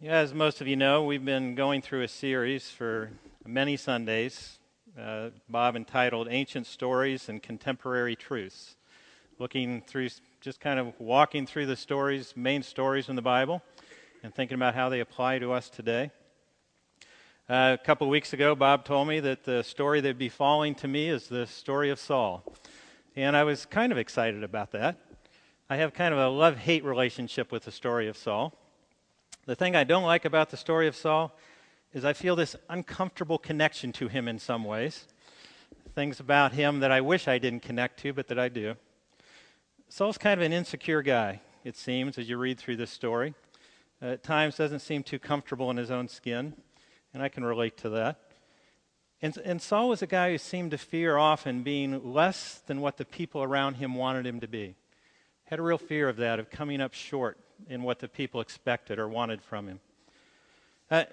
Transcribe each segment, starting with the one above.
Yeah, as most of you know, we've been going through a series for many Sundays, uh, Bob entitled Ancient Stories and Contemporary Truths, looking through, just kind of walking through the stories, main stories in the Bible, and thinking about how they apply to us today. Uh, a couple of weeks ago, Bob told me that the story that'd be falling to me is the story of Saul. And I was kind of excited about that. I have kind of a love hate relationship with the story of Saul. The thing I don't like about the story of Saul is I feel this uncomfortable connection to him in some ways. Things about him that I wish I didn't connect to, but that I do. Saul's kind of an insecure guy, it seems, as you read through this story. Uh, at times doesn't seem too comfortable in his own skin, and I can relate to that. And, and Saul was a guy who seemed to fear often being less than what the people around him wanted him to be. Had a real fear of that, of coming up short in what the people expected or wanted from him. Uh,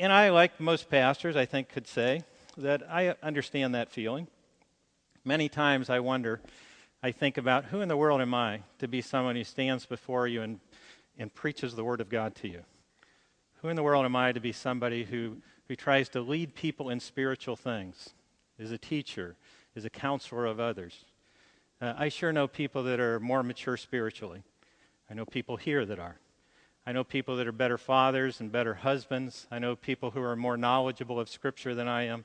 and I, like most pastors, I think, could say that I understand that feeling. Many times I wonder, I think about who in the world am I to be someone who stands before you and, and preaches the Word of God to you? Who in the world am I to be somebody who, who tries to lead people in spiritual things, is a teacher, is a counselor of others? Uh, I sure know people that are more mature spiritually. I know people here that are. I know people that are better fathers and better husbands. I know people who are more knowledgeable of Scripture than I am.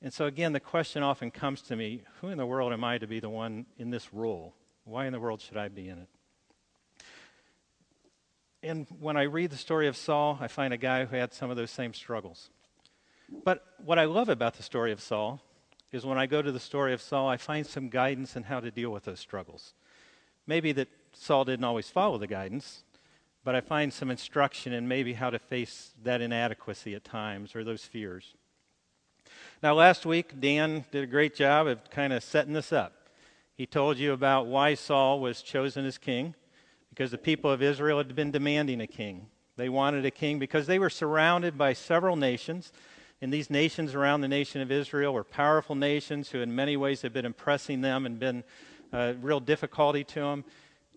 And so, again, the question often comes to me who in the world am I to be the one in this role? Why in the world should I be in it? And when I read the story of Saul, I find a guy who had some of those same struggles. But what I love about the story of Saul is when I go to the story of Saul, I find some guidance in how to deal with those struggles. Maybe that Saul didn't always follow the guidance, but I find some instruction in maybe how to face that inadequacy at times or those fears. Now, last week, Dan did a great job of kind of setting this up. He told you about why Saul was chosen as king, because the people of Israel had been demanding a king. They wanted a king because they were surrounded by several nations, and these nations around the nation of Israel were powerful nations who, in many ways, had been impressing them and been uh, real difficulty to them.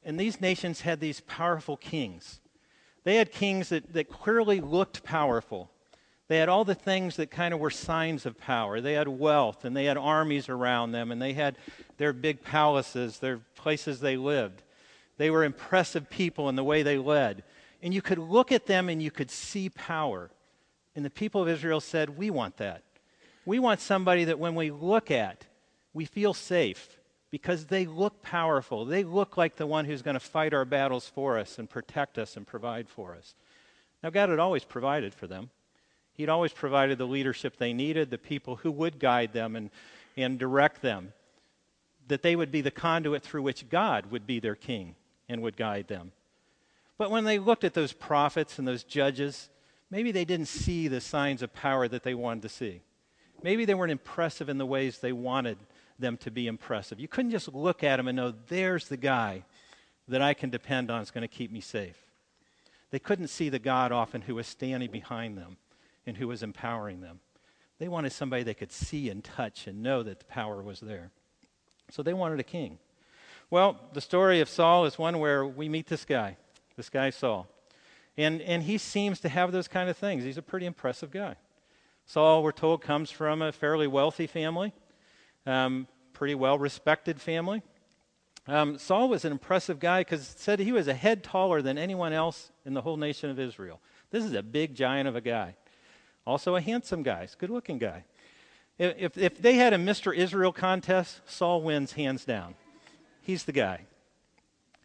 And these nations had these powerful kings. They had kings that, that clearly looked powerful. They had all the things that kind of were signs of power. They had wealth, and they had armies around them, and they had their big palaces, their places they lived. They were impressive people in the way they led. And you could look at them and you could see power. And the people of Israel said, We want that. We want somebody that when we look at, we feel safe because they look powerful. They look like the one who's going to fight our battles for us and protect us and provide for us. Now, God had always provided for them. He'd always provided the leadership they needed, the people who would guide them and, and direct them, that they would be the conduit through which God would be their king and would guide them. But when they looked at those prophets and those judges, maybe they didn't see the signs of power that they wanted to see. Maybe they weren't impressive in the ways they wanted them to be impressive. You couldn't just look at them and know, there's the guy that I can depend on is going to keep me safe. They couldn't see the God often who was standing behind them and who was empowering them. They wanted somebody they could see and touch and know that the power was there. So they wanted a king. Well, the story of Saul is one where we meet this guy, this guy Saul. And, and he seems to have those kind of things. He's a pretty impressive guy. Saul, we're told, comes from a fairly wealthy family um, pretty well respected family. Um, Saul was an impressive guy because it said he was a head taller than anyone else in the whole nation of Israel. This is a big giant of a guy. Also, a handsome guy, good looking guy. If, if they had a Mr. Israel contest, Saul wins hands down. He's the guy.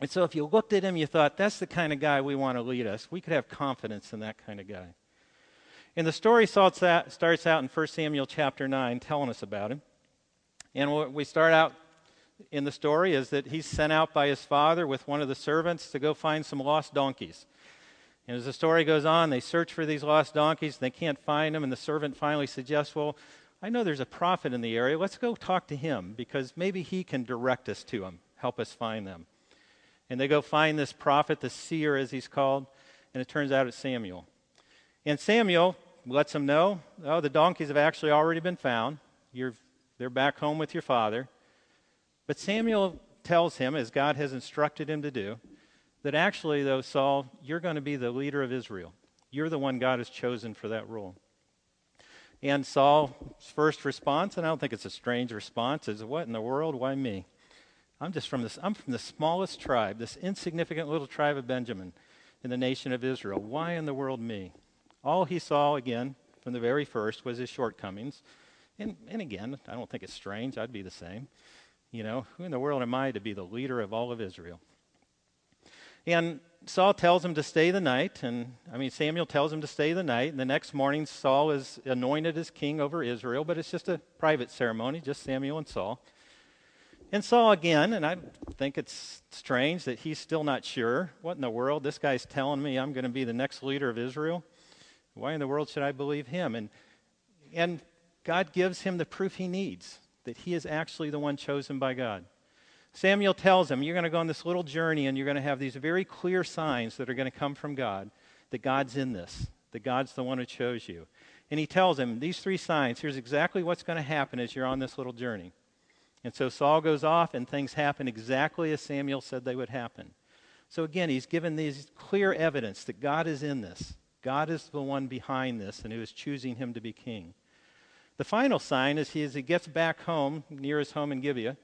And so if you looked at him, you thought, that's the kind of guy we want to lead us. We could have confidence in that kind of guy. And the story starts out in 1 Samuel chapter 9, telling us about him. And what we start out in the story is that he's sent out by his father with one of the servants to go find some lost donkeys. And as the story goes on, they search for these lost donkeys. They can't find them. And the servant finally suggests, Well, I know there's a prophet in the area. Let's go talk to him because maybe he can direct us to them, help us find them. And they go find this prophet, the seer as he's called. And it turns out it's Samuel. And Samuel lets them know, Oh, the donkeys have actually already been found. You're they're back home with your father. But Samuel tells him, as God has instructed him to do, that actually, though, Saul, you're going to be the leader of Israel. You're the one God has chosen for that role. And Saul's first response, and I don't think it's a strange response, is what in the world? Why me? I'm just from this I'm from the smallest tribe, this insignificant little tribe of Benjamin in the nation of Israel. Why in the world me? All he saw again from the very first was his shortcomings. And, and again, I don't think it's strange. I'd be the same. You know, who in the world am I to be the leader of all of Israel? And Saul tells him to stay the night, and I mean, Samuel tells him to stay the night, and the next morning Saul is anointed as king over Israel, but it's just a private ceremony, just Samuel and Saul. And Saul again, and I think it's strange that he's still not sure. What in the world? This guy's telling me I'm going to be the next leader of Israel. Why in the world should I believe him? And, and God gives him the proof he needs that he is actually the one chosen by God. Samuel tells him, You're going to go on this little journey and you're going to have these very clear signs that are going to come from God that God's in this, that God's the one who chose you. And he tells him, These three signs, here's exactly what's going to happen as you're on this little journey. And so Saul goes off and things happen exactly as Samuel said they would happen. So again, he's given these clear evidence that God is in this. God is the one behind this and who is choosing him to be king. The final sign is he, as he gets back home, near his home in Gibeah,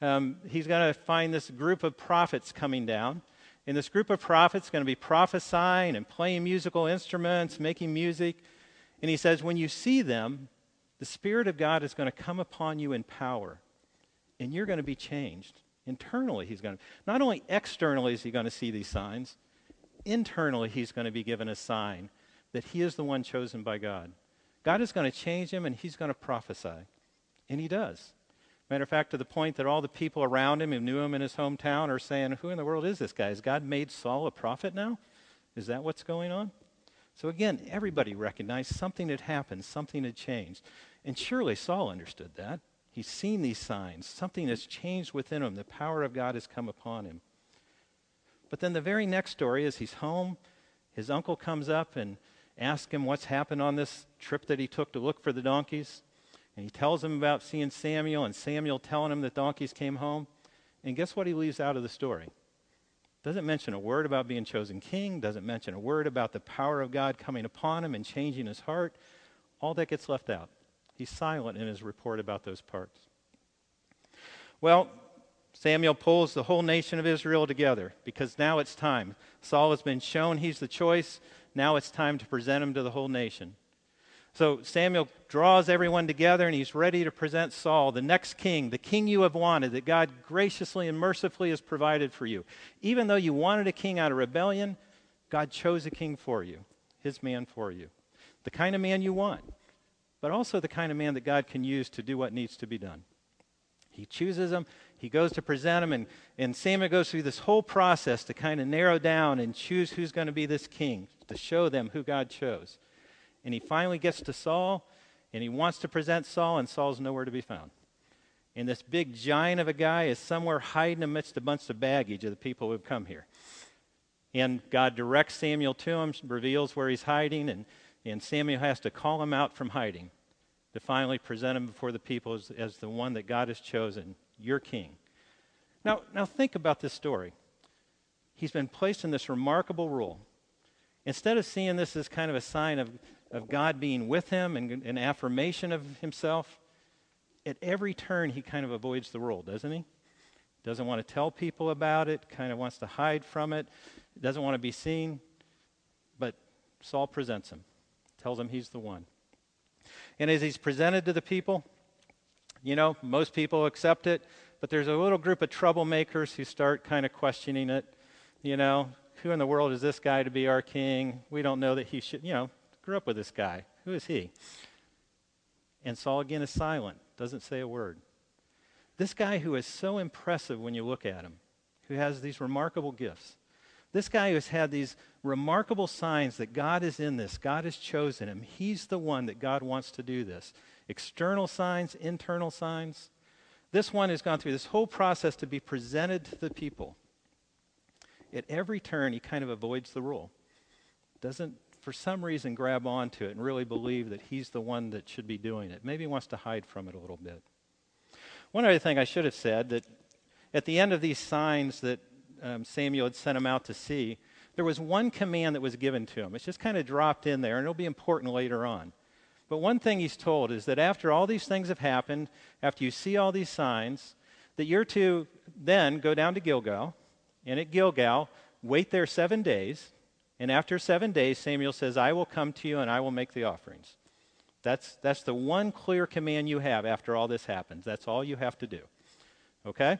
um, he's going to find this group of prophets coming down. And this group of prophets going to be prophesying and playing musical instruments, making music. And he says, when you see them, the Spirit of God is going to come upon you in power, and you're going to be changed. Internally, he's going to, not only externally is he going to see these signs, internally, he's going to be given a sign that he is the one chosen by God. God is going to change him, and he's going to prophesy. And he does. Matter of fact, to the point that all the people around him who knew him in his hometown are saying, Who in the world is this guy? Has God made Saul a prophet now? Is that what's going on? So again, everybody recognized something had happened, something had changed. And surely Saul understood that. He's seen these signs. Something has changed within him. The power of God has come upon him. But then the very next story is he's home. His uncle comes up and asks him what's happened on this trip that he took to look for the donkeys. And he tells him about seeing Samuel and Samuel telling him that donkeys came home. And guess what he leaves out of the story? Doesn't mention a word about being chosen king, doesn't mention a word about the power of God coming upon him and changing his heart. All that gets left out. He's silent in his report about those parts. Well, Samuel pulls the whole nation of Israel together because now it's time. Saul has been shown he's the choice. Now it's time to present him to the whole nation. So Samuel draws everyone together and he's ready to present Saul, the next king, the king you have wanted, that God graciously and mercifully has provided for you. Even though you wanted a king out of rebellion, God chose a king for you, his man for you. The kind of man you want, but also the kind of man that God can use to do what needs to be done. He chooses him, he goes to present him, and, and Samuel goes through this whole process to kind of narrow down and choose who's going to be this king, to show them who God chose. And he finally gets to Saul, and he wants to present Saul, and Saul's nowhere to be found. And this big giant of a guy is somewhere hiding amidst a bunch of baggage of the people who've come here. And God directs Samuel to him, reveals where he's hiding, and, and Samuel has to call him out from hiding to finally present him before the people as, as the one that God has chosen, your king. Now, now think about this story. He's been placed in this remarkable role. Instead of seeing this as kind of a sign of of God being with him and an affirmation of himself, at every turn he kind of avoids the role, doesn't he? Doesn't want to tell people about it, kind of wants to hide from it, doesn't want to be seen. But Saul presents him, tells him he's the one. And as he's presented to the people, you know, most people accept it, but there's a little group of troublemakers who start kind of questioning it. You know, who in the world is this guy to be our king? We don't know that he should, you know, Grew up with this guy. Who is he? And Saul again is silent, doesn't say a word. This guy who is so impressive when you look at him, who has these remarkable gifts. This guy who's had these remarkable signs that God is in this, God has chosen him. He's the one that God wants to do this. External signs, internal signs. This one has gone through this whole process to be presented to the people. At every turn, he kind of avoids the rule. Doesn't for some reason grab onto it and really believe that he's the one that should be doing it. Maybe he wants to hide from it a little bit. One other thing I should have said that at the end of these signs that um, Samuel had sent him out to see, there was one command that was given to him. It's just kind of dropped in there, and it'll be important later on. But one thing he's told is that after all these things have happened, after you see all these signs, that you're to then go down to Gilgal, and at Gilgal, wait there seven days. And after seven days, Samuel says, I will come to you and I will make the offerings. That's, that's the one clear command you have after all this happens. That's all you have to do. Okay?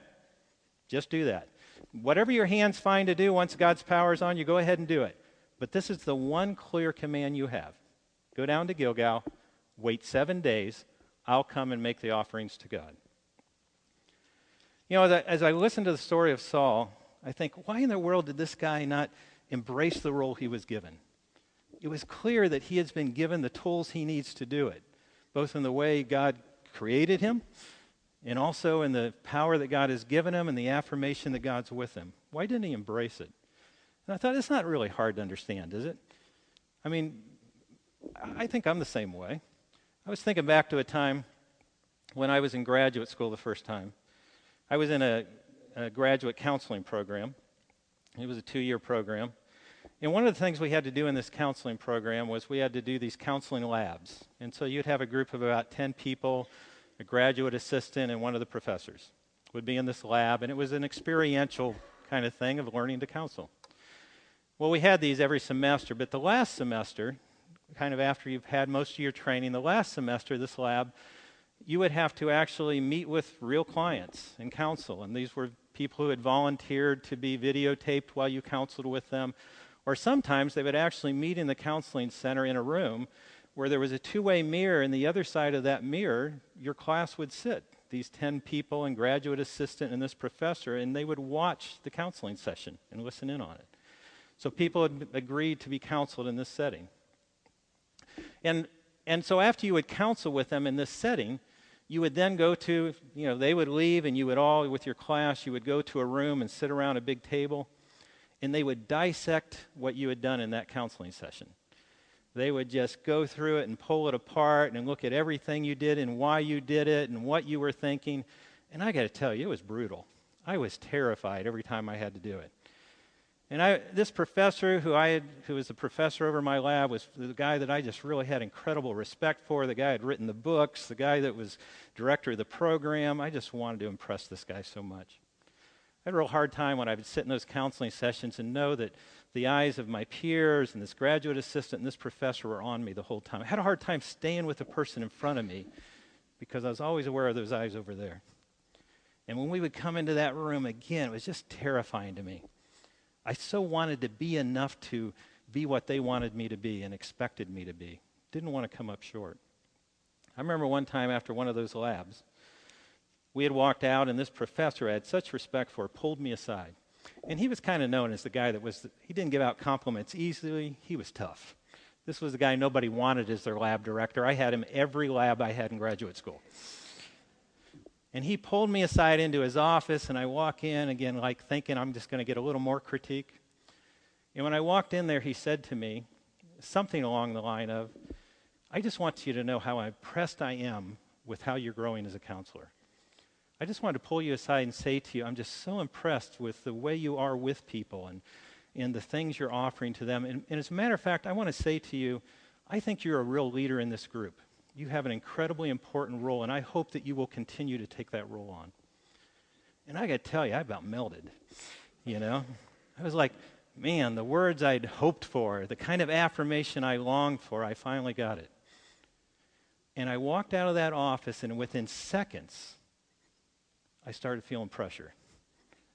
Just do that. Whatever your hands find to do once God's power is on you, go ahead and do it. But this is the one clear command you have go down to Gilgal, wait seven days, I'll come and make the offerings to God. You know, as I listen to the story of Saul, I think, why in the world did this guy not embrace the role he was given? It was clear that he has been given the tools he needs to do it, both in the way God created him and also in the power that God has given him and the affirmation that God's with him. Why didn't he embrace it? And I thought, it's not really hard to understand, is it? I mean, I think I'm the same way. I was thinking back to a time when I was in graduate school the first time. I was in a, a graduate counseling program. It was a two year program. And one of the things we had to do in this counseling program was we had to do these counseling labs. And so you'd have a group of about 10 people, a graduate assistant, and one of the professors would be in this lab. And it was an experiential kind of thing of learning to counsel. Well, we had these every semester, but the last semester, kind of after you've had most of your training, the last semester, this lab, you would have to actually meet with real clients and counsel. And these were people who had volunteered to be videotaped while you counseled with them. Or sometimes they would actually meet in the counseling center in a room where there was a two way mirror, and the other side of that mirror, your class would sit. These 10 people and graduate assistant and this professor, and they would watch the counseling session and listen in on it. So people had agreed to be counseled in this setting. And, and so after you would counsel with them in this setting, you would then go to, you know, they would leave and you would all, with your class, you would go to a room and sit around a big table and they would dissect what you had done in that counseling session. They would just go through it and pull it apart and look at everything you did and why you did it and what you were thinking. And I got to tell you, it was brutal. I was terrified every time I had to do it. And I, this professor, who I had, who was the professor over my lab, was the guy that I just really had incredible respect for. The guy had written the books, the guy that was director of the program. I just wanted to impress this guy so much. I had a real hard time when I would sit in those counseling sessions and know that the eyes of my peers and this graduate assistant and this professor were on me the whole time. I had a hard time staying with the person in front of me because I was always aware of those eyes over there. And when we would come into that room again, it was just terrifying to me. I so wanted to be enough to be what they wanted me to be and expected me to be. Didn't want to come up short. I remember one time after one of those labs, we had walked out, and this professor I had such respect for pulled me aside. And he was kind of known as the guy that was, he didn't give out compliments easily, he was tough. This was the guy nobody wanted as their lab director. I had him every lab I had in graduate school. And he pulled me aside into his office, and I walk in again, like thinking I'm just going to get a little more critique. And when I walked in there, he said to me something along the line of, I just want you to know how impressed I am with how you're growing as a counselor. I just wanted to pull you aside and say to you, I'm just so impressed with the way you are with people and, and the things you're offering to them. And, and as a matter of fact, I want to say to you, I think you're a real leader in this group you have an incredibly important role, and I hope that you will continue to take that role on. And I got to tell you, I about melted. You know, I was like, man, the words I'd hoped for, the kind of affirmation I longed for, I finally got it. And I walked out of that office, and within seconds, I started feeling pressure.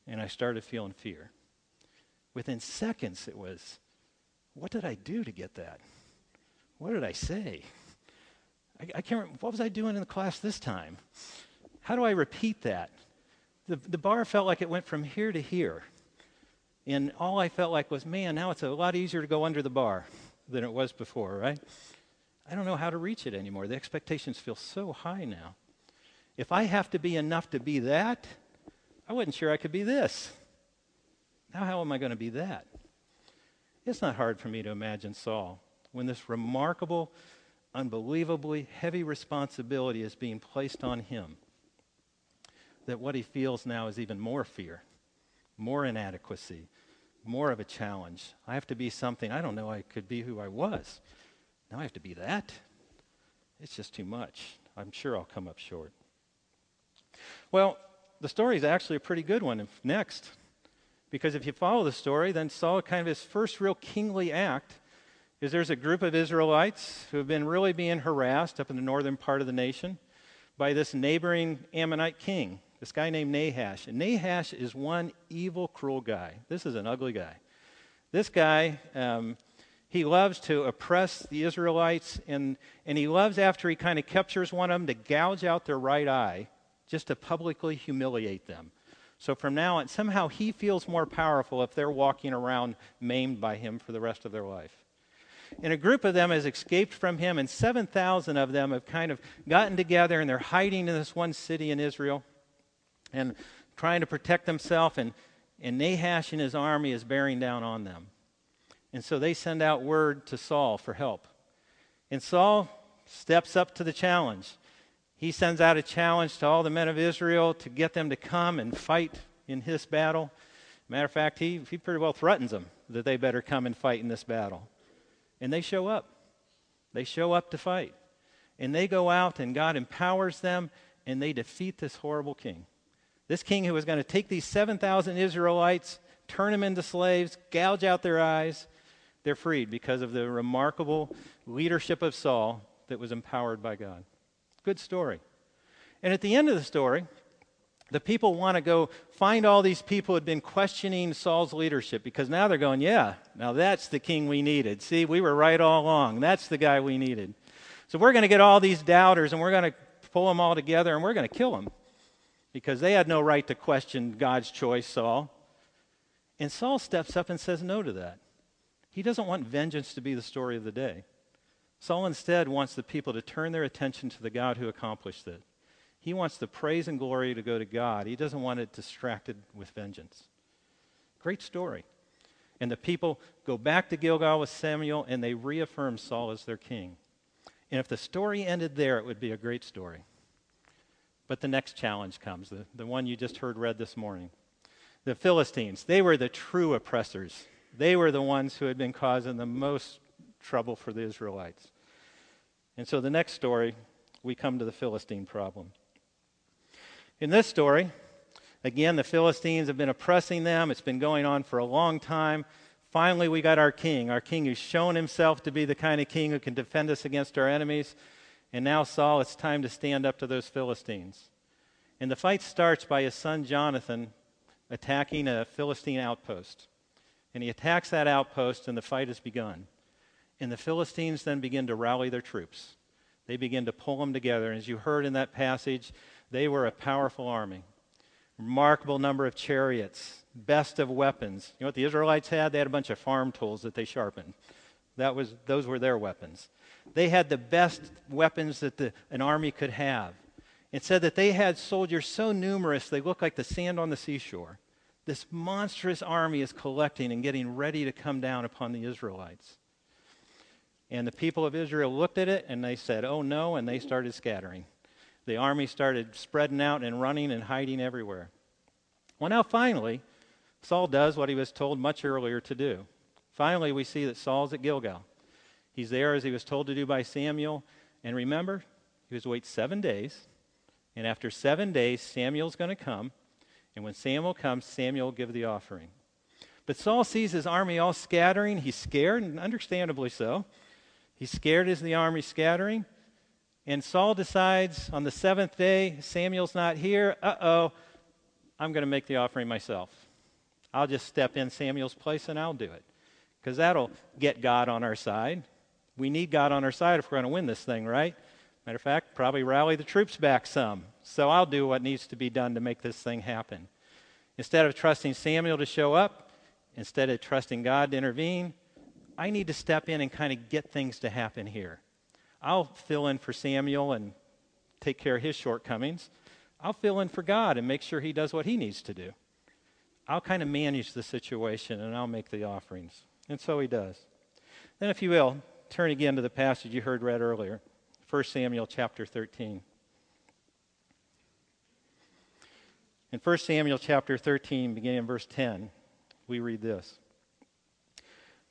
And I started feeling fear. Within seconds, it was, what did I do to get that? What did I say? I, I can't remember, what was I doing in the class this time? How do I repeat that? The, the bar felt like it went from here to here. And all I felt like was, man, now it's a lot easier to go under the bar than it was before, right? I don't know how to reach it anymore. The expectations feel so high now. If I have to be enough to be that, I wasn't sure I could be this. Now, how am I going to be that? It's not hard for me to imagine Saul when this remarkable unbelievably heavy responsibility is being placed on him. That what he feels now is even more fear, more inadequacy, more of a challenge. I have to be something I don't know I could be who I was. Now I have to be that. It's just too much. I'm sure I'll come up short. Well, the story is actually a pretty good one next. Because if you follow the story, then Saul, kind of his first real kingly act, is there's a group of Israelites who have been really being harassed up in the northern part of the nation by this neighboring Ammonite king, this guy named Nahash. And Nahash is one evil, cruel guy. This is an ugly guy. This guy, um, he loves to oppress the Israelites, and, and he loves, after he kind of captures one of them, to gouge out their right eye just to publicly humiliate them. So from now on, somehow he feels more powerful if they're walking around maimed by him for the rest of their life. And a group of them has escaped from him, and 7,000 of them have kind of gotten together and they're hiding in this one city in Israel and trying to protect themselves. And, and Nahash and his army is bearing down on them. And so they send out word to Saul for help. And Saul steps up to the challenge. He sends out a challenge to all the men of Israel to get them to come and fight in his battle. Matter of fact, he, he pretty well threatens them that they better come and fight in this battle. And they show up. They show up to fight. And they go out, and God empowers them, and they defeat this horrible king. This king who was going to take these 7,000 Israelites, turn them into slaves, gouge out their eyes, they're freed because of the remarkable leadership of Saul that was empowered by God. Good story. And at the end of the story, the people want to go find all these people who had been questioning Saul's leadership because now they're going, yeah, now that's the king we needed. See, we were right all along. That's the guy we needed. So we're going to get all these doubters and we're going to pull them all together and we're going to kill them because they had no right to question God's choice, Saul. And Saul steps up and says no to that. He doesn't want vengeance to be the story of the day. Saul instead wants the people to turn their attention to the God who accomplished it. He wants the praise and glory to go to God. He doesn't want it distracted with vengeance. Great story. And the people go back to Gilgal with Samuel and they reaffirm Saul as their king. And if the story ended there, it would be a great story. But the next challenge comes, the, the one you just heard read this morning. The Philistines, they were the true oppressors. They were the ones who had been causing the most trouble for the Israelites. And so the next story, we come to the Philistine problem. In this story, again, the Philistines have been oppressing them. It's been going on for a long time. Finally, we got our king, our king who's shown himself to be the kind of king who can defend us against our enemies. And now, Saul, it's time to stand up to those Philistines. And the fight starts by his son Jonathan attacking a Philistine outpost. And he attacks that outpost, and the fight has begun. And the Philistines then begin to rally their troops. They begin to pull them together. And as you heard in that passage, they were a powerful army. Remarkable number of chariots, best of weapons. You know what the Israelites had? They had a bunch of farm tools that they sharpened. That was, those were their weapons. They had the best weapons that the, an army could have. It said that they had soldiers so numerous they looked like the sand on the seashore. This monstrous army is collecting and getting ready to come down upon the Israelites. And the people of Israel looked at it and they said, Oh no, and they started scattering the army started spreading out and running and hiding everywhere. Well, now finally, Saul does what he was told much earlier to do. Finally, we see that Saul's at Gilgal. He's there as he was told to do by Samuel. And remember, he was to wait seven days. And after seven days, Samuel's going to come. And when Samuel comes, Samuel will give the offering. But Saul sees his army all scattering. He's scared, and understandably so. He's scared as the army's scattering. And Saul decides on the seventh day, Samuel's not here. Uh oh, I'm going to make the offering myself. I'll just step in Samuel's place and I'll do it. Because that'll get God on our side. We need God on our side if we're going to win this thing, right? Matter of fact, probably rally the troops back some. So I'll do what needs to be done to make this thing happen. Instead of trusting Samuel to show up, instead of trusting God to intervene, I need to step in and kind of get things to happen here. I'll fill in for Samuel and take care of his shortcomings. I'll fill in for God and make sure he does what he needs to do. I'll kind of manage the situation and I'll make the offerings. And so he does. Then, if you will, turn again to the passage you heard read earlier 1 Samuel chapter 13. In 1 Samuel chapter 13, beginning in verse 10, we read this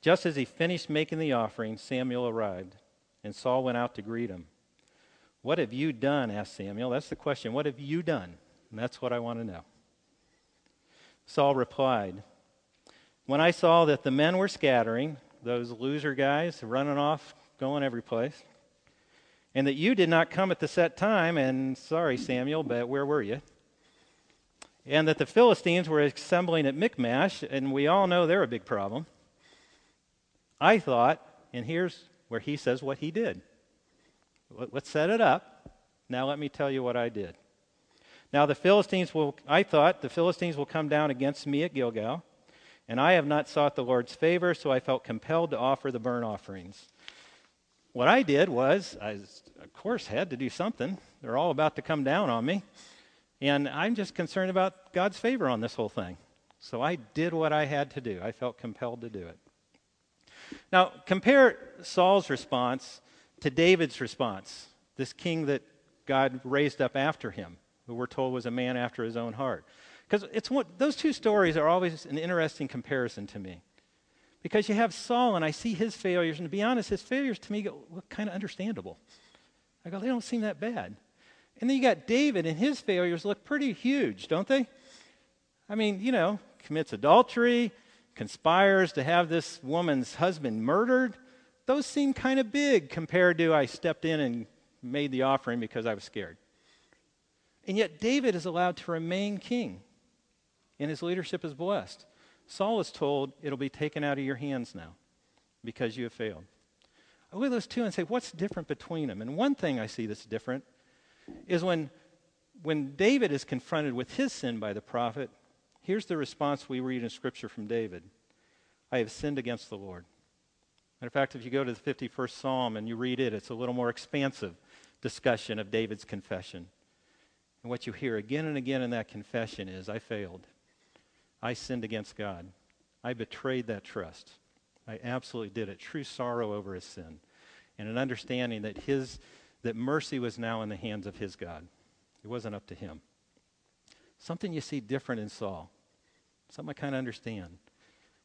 Just as he finished making the offering, Samuel arrived, and Saul went out to greet him. What have you done? asked Samuel. That's the question. What have you done? And that's what I want to know. Saul replied, When I saw that the men were scattering, those loser guys running off, going every place, and that you did not come at the set time, and sorry, Samuel, but where were you? And that the Philistines were assembling at Michmash, and we all know they're a big problem. I thought, and here's where he says what he did. Let's set it up. Now let me tell you what I did. Now the Philistines will, I thought, the Philistines will come down against me at Gilgal, and I have not sought the Lord's favor, so I felt compelled to offer the burnt offerings. What I did was, I, of course, had to do something. They're all about to come down on me. And I'm just concerned about God's favor on this whole thing. So I did what I had to do. I felt compelled to do it. Now, compare Saul's response to David's response, this king that God raised up after him, who we're told was a man after his own heart. Because it's what, those two stories are always an interesting comparison to me. Because you have Saul, and I see his failures, and to be honest, his failures to me look kind of understandable. I go, they don't seem that bad. And then you got David, and his failures look pretty huge, don't they? I mean, you know, commits adultery, conspires to have this woman's husband murdered. Those seem kind of big compared to I stepped in and made the offering because I was scared. And yet, David is allowed to remain king, and his leadership is blessed. Saul is told, It'll be taken out of your hands now because you have failed. I look at those two and say, What's different between them? And one thing I see that's different is when, when David is confronted with his sin by the prophet, here's the response we read in Scripture from David I have sinned against the Lord. Matter of fact, if you go to the 51st Psalm and you read it, it's a little more expansive discussion of David's confession. And what you hear again and again in that confession is I failed. I sinned against God. I betrayed that trust. I absolutely did it. True sorrow over his sin. And an understanding that his that mercy was now in the hands of his God. It wasn't up to him. Something you see different in Saul. Something I kind of understand.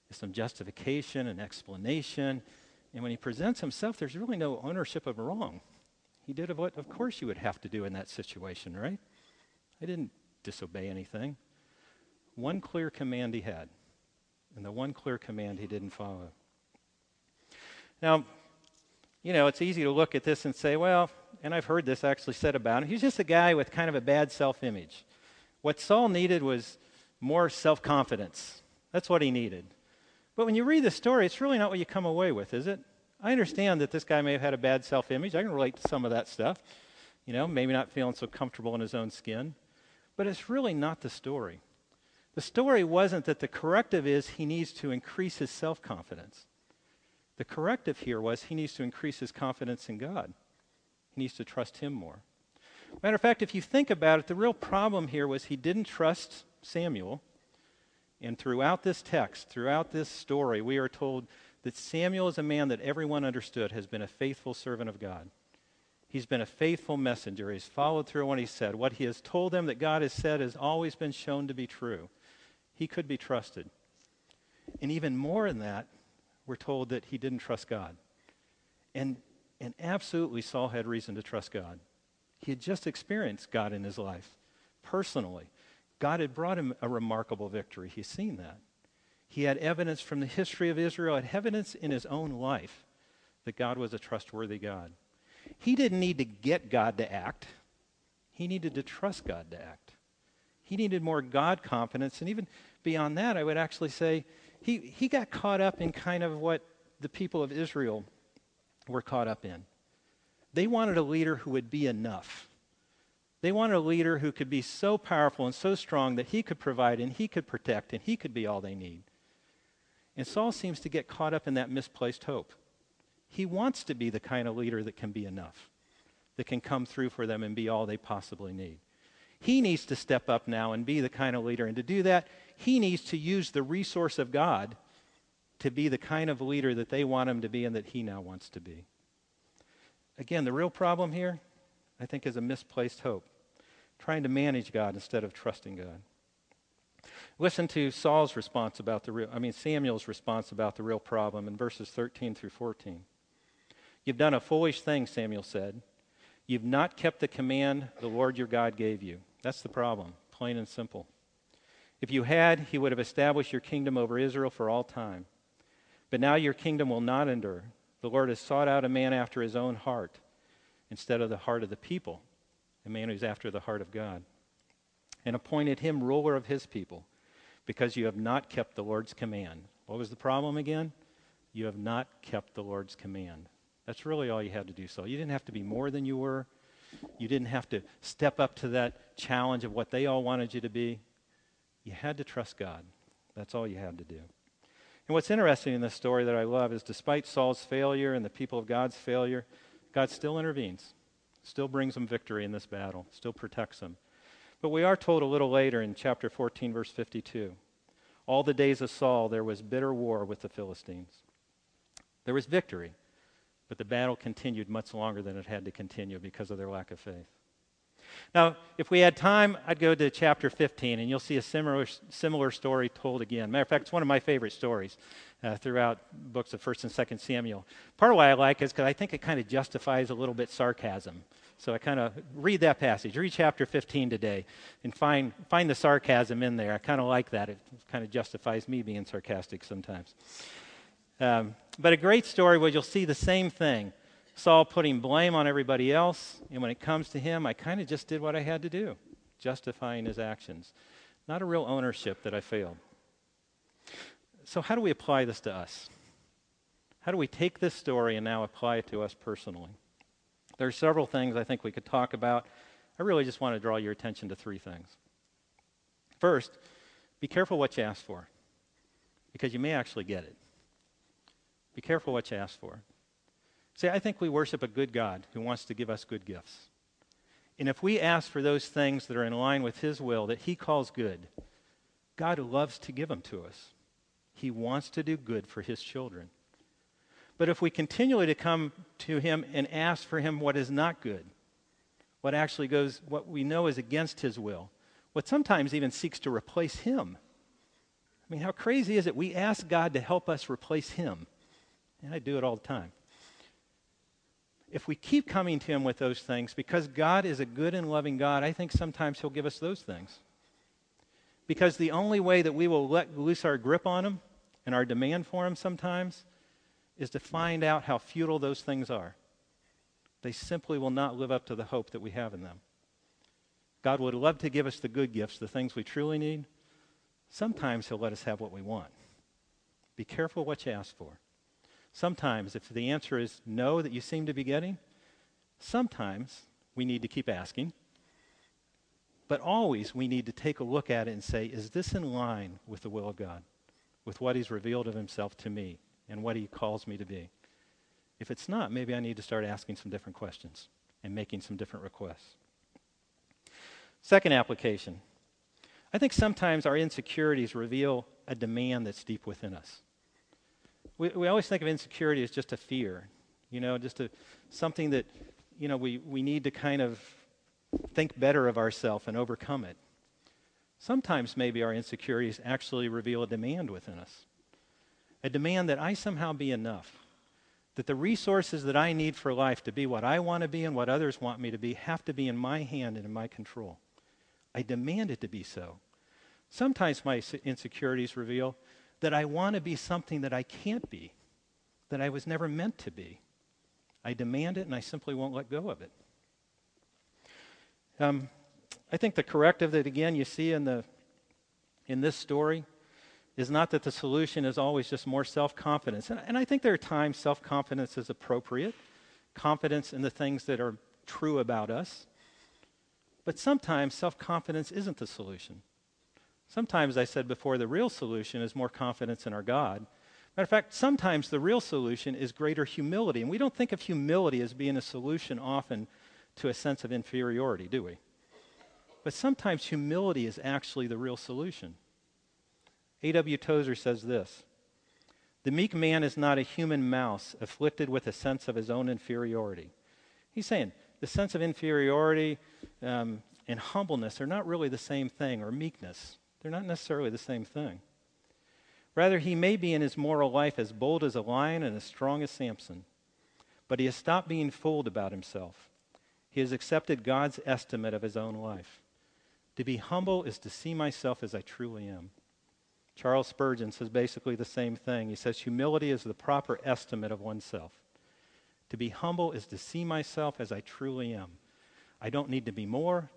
There's some justification and explanation. And when he presents himself, there's really no ownership of wrong. He did what, of course, you would have to do in that situation, right? I didn't disobey anything one clear command he had, and the one clear command he didn't follow. Now, you know, it's easy to look at this and say, well, and I've heard this actually said about him, he's just a guy with kind of a bad self image. What Saul needed was more self confidence. That's what he needed. But when you read the story, it's really not what you come away with, is it? I understand that this guy may have had a bad self image. I can relate to some of that stuff. You know, maybe not feeling so comfortable in his own skin. But it's really not the story. The story wasn't that the corrective is he needs to increase his self confidence. The corrective here was he needs to increase his confidence in God. He needs to trust him more. Matter of fact, if you think about it, the real problem here was he didn't trust Samuel. And throughout this text, throughout this story, we are told that Samuel is a man that everyone understood has been a faithful servant of God. He's been a faithful messenger. He's followed through on what he said. What he has told them that God has said has always been shown to be true he could be trusted. And even more than that, we're told that he didn't trust God. And, and absolutely, Saul had reason to trust God. He had just experienced God in his life personally. God had brought him a remarkable victory. He's seen that. He had evidence from the history of Israel, had evidence in his own life that God was a trustworthy God. He didn't need to get God to act, he needed to trust God to act. He needed more God confidence. And even beyond that, I would actually say he, he got caught up in kind of what the people of Israel were caught up in. They wanted a leader who would be enough. They wanted a leader who could be so powerful and so strong that he could provide and he could protect and he could be all they need. And Saul seems to get caught up in that misplaced hope. He wants to be the kind of leader that can be enough, that can come through for them and be all they possibly need. He needs to step up now and be the kind of leader. And to do that, he needs to use the resource of God to be the kind of leader that they want him to be and that he now wants to be. Again, the real problem here, I think, is a misplaced hope, trying to manage God instead of trusting God. Listen to Saul's response about the real, I mean, Samuel's response about the real problem in verses 13 through 14. You've done a foolish thing, Samuel said. You've not kept the command the Lord your God gave you. That's the problem, plain and simple. If you had, he would have established your kingdom over Israel for all time. But now your kingdom will not endure. The Lord has sought out a man after his own heart instead of the heart of the people, a man who's after the heart of God, and appointed him ruler of his people because you have not kept the Lord's command. What was the problem again? You have not kept the Lord's command. That's really all you had to do, Saul. You didn't have to be more than you were. You didn't have to step up to that challenge of what they all wanted you to be. You had to trust God. That's all you had to do. And what's interesting in this story that I love is despite Saul's failure and the people of God's failure, God still intervenes, still brings them victory in this battle, still protects them. But we are told a little later in chapter 14, verse 52 all the days of Saul, there was bitter war with the Philistines. There was victory, but the battle continued much longer than it had to continue because of their lack of faith. Now, if we had time, I'd go to chapter 15, and you'll see a similar, similar story told again. Matter of fact, it's one of my favorite stories uh, throughout books of 1st and 2nd Samuel. Part of why I like it is because I think it kind of justifies a little bit sarcasm. So I kind of read that passage, read chapter 15 today, and find, find the sarcasm in there. I kind of like that. It kind of justifies me being sarcastic sometimes. Um, but a great story where you'll see the same thing Saul putting blame on everybody else, and when it comes to him, I kind of just did what I had to do, justifying his actions. Not a real ownership that I failed. So, how do we apply this to us? How do we take this story and now apply it to us personally? There are several things I think we could talk about. I really just want to draw your attention to three things. First, be careful what you ask for, because you may actually get it. Be careful what you ask for. See, I think we worship a good God who wants to give us good gifts. And if we ask for those things that are in line with His will that He calls good, God loves to give them to us. He wants to do good for His children. But if we continually to come to Him and ask for Him what is not good, what actually goes, what we know is against His will, what sometimes even seeks to replace Him. I mean, how crazy is it? We ask God to help us replace Him. And I do it all the time if we keep coming to Him with those things, because God is a good and loving God, I think sometimes He'll give us those things. Because the only way that we will let loose our grip on Him and our demand for Him sometimes is to find out how futile those things are. They simply will not live up to the hope that we have in them. God would love to give us the good gifts, the things we truly need. Sometimes He'll let us have what we want. Be careful what you ask for. Sometimes, if the answer is no that you seem to be getting, sometimes we need to keep asking. But always we need to take a look at it and say, is this in line with the will of God, with what He's revealed of Himself to me and what He calls me to be? If it's not, maybe I need to start asking some different questions and making some different requests. Second application I think sometimes our insecurities reveal a demand that's deep within us we, we always think of insecurity as just a fear, you know, just a, something that, you know, we, we need to kind of think better of ourselves and overcome it. Sometimes maybe our insecurities actually reveal a demand within us, a demand that I somehow be enough, that the resources that I need for life to be what I want to be and what others want me to be have to be in my hand and in my control. I demand it to be so. Sometimes my insecurities reveal that I want to be something that I can't be, that I was never meant to be. I demand it and I simply won't let go of it. Um, I think the corrective that, again, you see in, the, in this story is not that the solution is always just more self confidence. And, and I think there are times self confidence is appropriate, confidence in the things that are true about us. But sometimes self confidence isn't the solution. Sometimes, I said before, the real solution is more confidence in our God. Matter of fact, sometimes the real solution is greater humility. And we don't think of humility as being a solution often to a sense of inferiority, do we? But sometimes humility is actually the real solution. A.W. Tozer says this The meek man is not a human mouse afflicted with a sense of his own inferiority. He's saying the sense of inferiority um, and humbleness are not really the same thing, or meekness. They're not necessarily the same thing. Rather, he may be in his moral life as bold as a lion and as strong as Samson, but he has stopped being fooled about himself. He has accepted God's estimate of his own life. To be humble is to see myself as I truly am. Charles Spurgeon says basically the same thing. He says, Humility is the proper estimate of oneself. To be humble is to see myself as I truly am. I don't need to be more.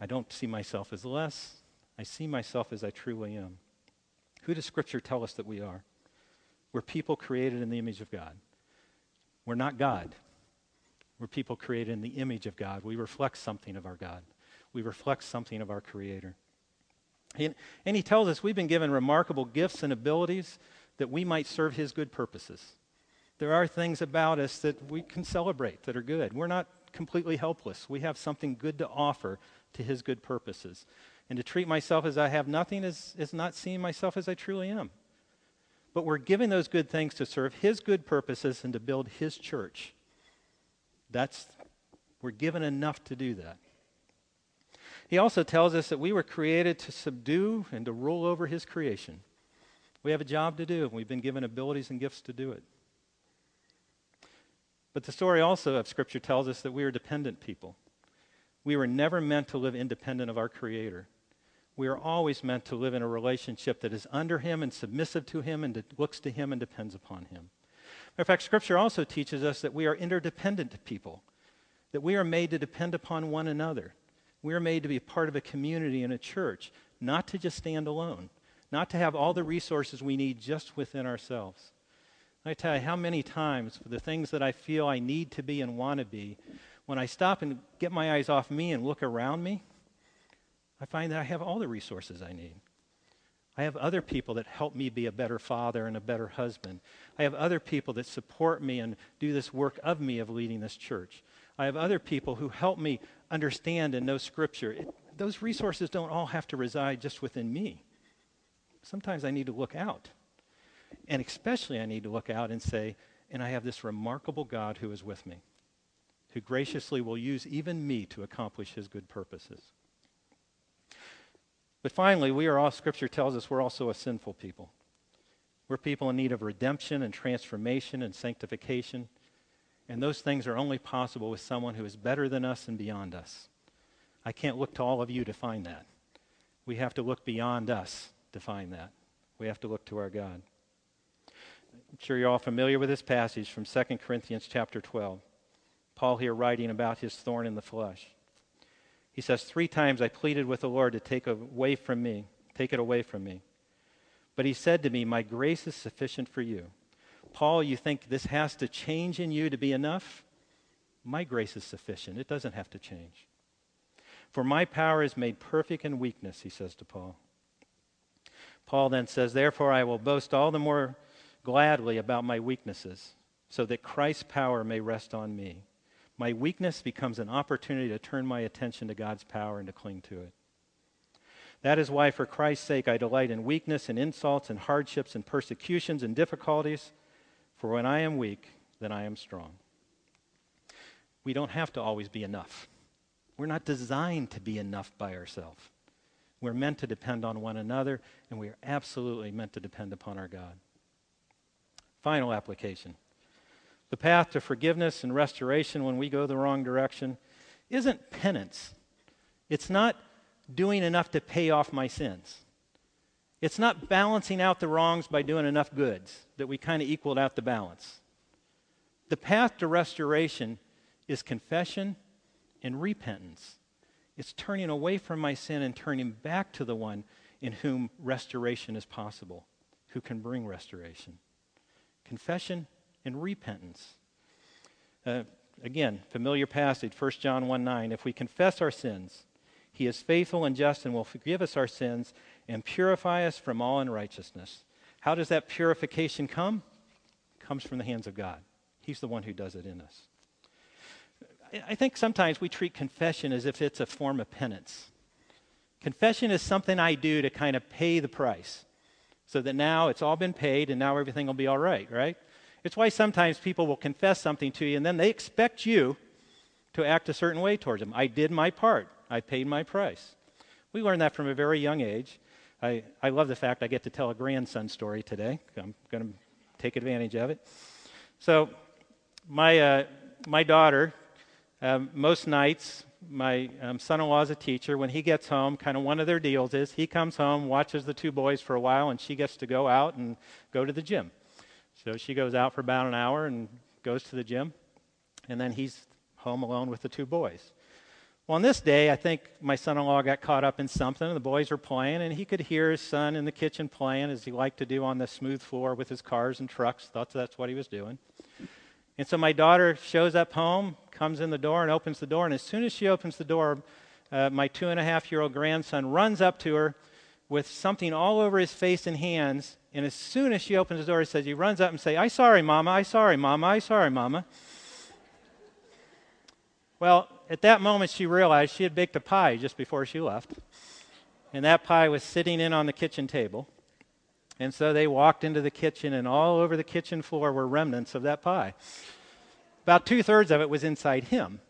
I don't see myself as less. I see myself as I truly am. Who does Scripture tell us that we are? We're people created in the image of God. We're not God. We're people created in the image of God. We reflect something of our God. We reflect something of our Creator. And, and he tells us we've been given remarkable gifts and abilities that we might serve his good purposes. There are things about us that we can celebrate that are good. We're not completely helpless. We have something good to offer to his good purposes. And to treat myself as I have nothing is, is not seeing myself as I truly am. But we're giving those good things to serve his good purposes and to build his church. That's we're given enough to do that. He also tells us that we were created to subdue and to rule over his creation. We have a job to do, and we've been given abilities and gifts to do it. But the story also of Scripture tells us that we are dependent people. We were never meant to live independent of our Creator. We are always meant to live in a relationship that is under Him and submissive to Him and looks to Him and depends upon Him. In fact, Scripture also teaches us that we are interdependent people, that we are made to depend upon one another. We're made to be part of a community and a church, not to just stand alone, not to have all the resources we need just within ourselves. I tell you how many times for the things that I feel I need to be and want to be, when I stop and get my eyes off me and look around me, I find that I have all the resources I need. I have other people that help me be a better father and a better husband. I have other people that support me and do this work of me of leading this church. I have other people who help me understand and know Scripture. It, those resources don't all have to reside just within me. Sometimes I need to look out. And especially, I need to look out and say, and I have this remarkable God who is with me, who graciously will use even me to accomplish his good purposes. But finally, we are all, Scripture tells us we're also a sinful people. We're people in need of redemption and transformation and sanctification. And those things are only possible with someone who is better than us and beyond us. I can't look to all of you to find that. We have to look beyond us to find that. We have to look to our God. I'm sure you're all familiar with this passage from 2 Corinthians chapter 12. Paul here writing about his thorn in the flesh. He says, Three times I pleaded with the Lord to take away from me, take it away from me. But he said to me, My grace is sufficient for you Paul, you think this has to change in you to be enough? My grace is sufficient. It doesn't have to change. For my power is made perfect in weakness, he says to Paul. Paul then says, Therefore I will boast all the more gladly about my weaknesses, so that Christ's power may rest on me. My weakness becomes an opportunity to turn my attention to God's power and to cling to it. That is why, for Christ's sake, I delight in weakness and insults and hardships and persecutions and difficulties for when I am weak, then I am strong. We don't have to always be enough. We're not designed to be enough by ourselves. We're meant to depend on one another, and we are absolutely meant to depend upon our God. Final application the path to forgiveness and restoration when we go the wrong direction isn't penance. It's not doing enough to pay off my sins. It's not balancing out the wrongs by doing enough goods that we kind of equaled out the balance. The path to restoration is confession and repentance. It's turning away from my sin and turning back to the one in whom restoration is possible, who can bring restoration. Confession and repentance. Uh, again, familiar passage, 1 John 1 9. If we confess our sins, he is faithful and just and will forgive us our sins and purify us from all unrighteousness. How does that purification come? It comes from the hands of God. He's the one who does it in us. I think sometimes we treat confession as if it's a form of penance. Confession is something I do to kind of pay the price so that now it's all been paid and now everything will be all right, right? It's why sometimes people will confess something to you and then they expect you to act a certain way towards them. I did my part, I paid my price. We learned that from a very young age. I, I love the fact I get to tell a grandson story today. I'm going to take advantage of it. So, my, uh, my daughter, um, most nights, my um, son in law is a teacher. When he gets home, kind of one of their deals is he comes home, watches the two boys for a while, and she gets to go out and go to the gym. So she goes out for about an hour and goes to the gym, and then he's home alone with the two boys. Well, on this day, I think my son in law got caught up in something, and the boys were playing, and he could hear his son in the kitchen playing as he liked to do on the smooth floor with his cars and trucks. Thought that's what he was doing. And so my daughter shows up home, comes in the door, and opens the door. And as soon as she opens the door, uh, my two and a half year old grandson runs up to her with something all over his face and hands. And as soon as she opens the door, he says, he runs up and say, "I sorry, mama. I sorry, mama. I sorry, mama." Well, at that moment, she realized she had baked a pie just before she left. And that pie was sitting in on the kitchen table. And so they walked into the kitchen, and all over the kitchen floor were remnants of that pie. About two thirds of it was inside him,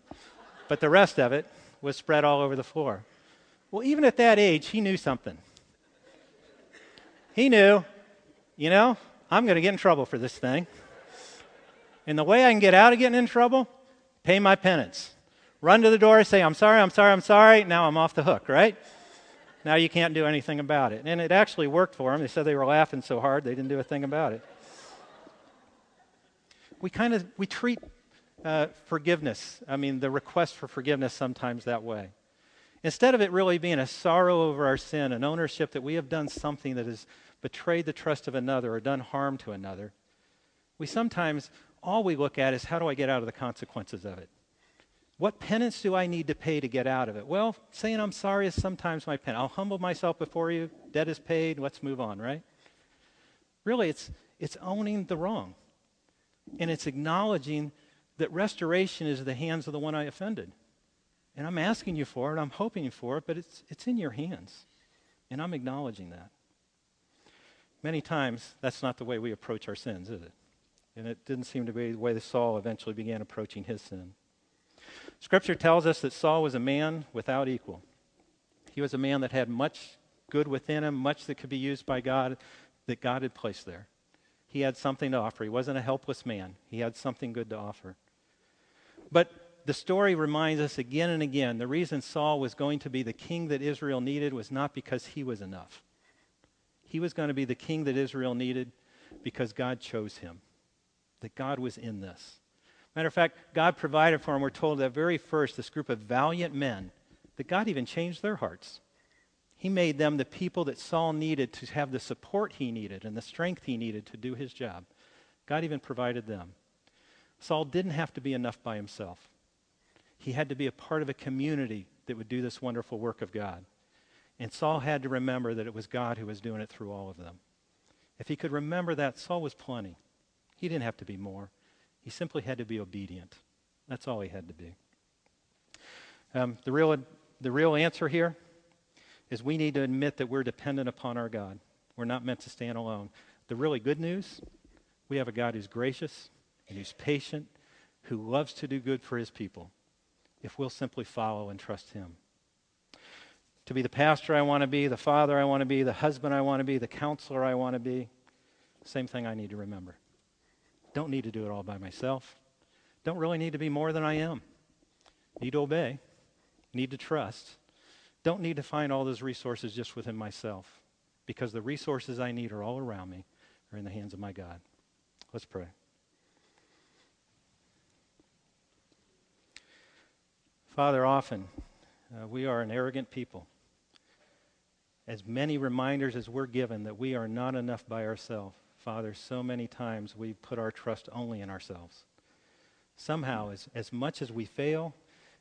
but the rest of it was spread all over the floor. Well, even at that age, he knew something. He knew, you know, I'm going to get in trouble for this thing. And the way I can get out of getting in trouble, pay my penance run to the door, say, I'm sorry, I'm sorry, I'm sorry. Now I'm off the hook, right? Now you can't do anything about it. And it actually worked for them. They said they were laughing so hard they didn't do a thing about it. We kind of we treat uh, forgiveness, I mean the request for forgiveness sometimes that way. Instead of it really being a sorrow over our sin, an ownership that we have done something that has betrayed the trust of another or done harm to another, we sometimes all we look at is how do I get out of the consequences of it? What penance do I need to pay to get out of it? Well, saying I'm sorry is sometimes my penance. I'll humble myself before you. Debt is paid. Let's move on, right? Really, it's, it's owning the wrong. And it's acknowledging that restoration is in the hands of the one I offended. And I'm asking you for it, I'm hoping for it, but it's, it's in your hands. And I'm acknowledging that. Many times, that's not the way we approach our sins, is it? And it didn't seem to be the way that Saul eventually began approaching his sin. Scripture tells us that Saul was a man without equal. He was a man that had much good within him, much that could be used by God, that God had placed there. He had something to offer. He wasn't a helpless man, he had something good to offer. But the story reminds us again and again the reason Saul was going to be the king that Israel needed was not because he was enough. He was going to be the king that Israel needed because God chose him, that God was in this. Matter of fact, God provided for him, we're told that very first, this group of valiant men, that God even changed their hearts. He made them the people that Saul needed to have the support he needed and the strength he needed to do his job. God even provided them. Saul didn't have to be enough by himself. He had to be a part of a community that would do this wonderful work of God. And Saul had to remember that it was God who was doing it through all of them. If he could remember that, Saul was plenty. He didn't have to be more. He simply had to be obedient. That's all he had to be. Um, the, real, the real answer here is we need to admit that we're dependent upon our God. We're not meant to stand alone. The really good news we have a God who's gracious and who's patient, who loves to do good for his people, if we'll simply follow and trust him. To be the pastor I want to be, the father I want to be, the husband I want to be, the counselor I want to be, same thing I need to remember. Don't need to do it all by myself. Don't really need to be more than I am. Need to obey. Need to trust. Don't need to find all those resources just within myself because the resources I need are all around me are in the hands of my God. Let's pray. Father, often uh, we are an arrogant people. As many reminders as we're given that we are not enough by ourselves, Father, so many times we put our trust only in ourselves. Somehow, as, as much as we fail,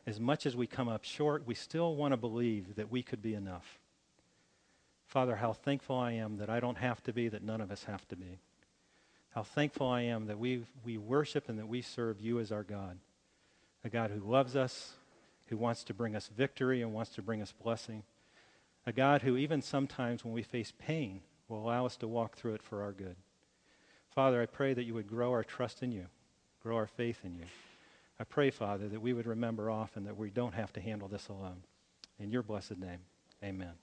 as much as we come up short, we still want to believe that we could be enough. Father, how thankful I am that I don't have to be, that none of us have to be. How thankful I am that we, we worship and that we serve you as our God. A God who loves us, who wants to bring us victory and wants to bring us blessing. A God who, even sometimes when we face pain, will allow us to walk through it for our good. Father, I pray that you would grow our trust in you, grow our faith in you. I pray, Father, that we would remember often that we don't have to handle this alone. In your blessed name, amen.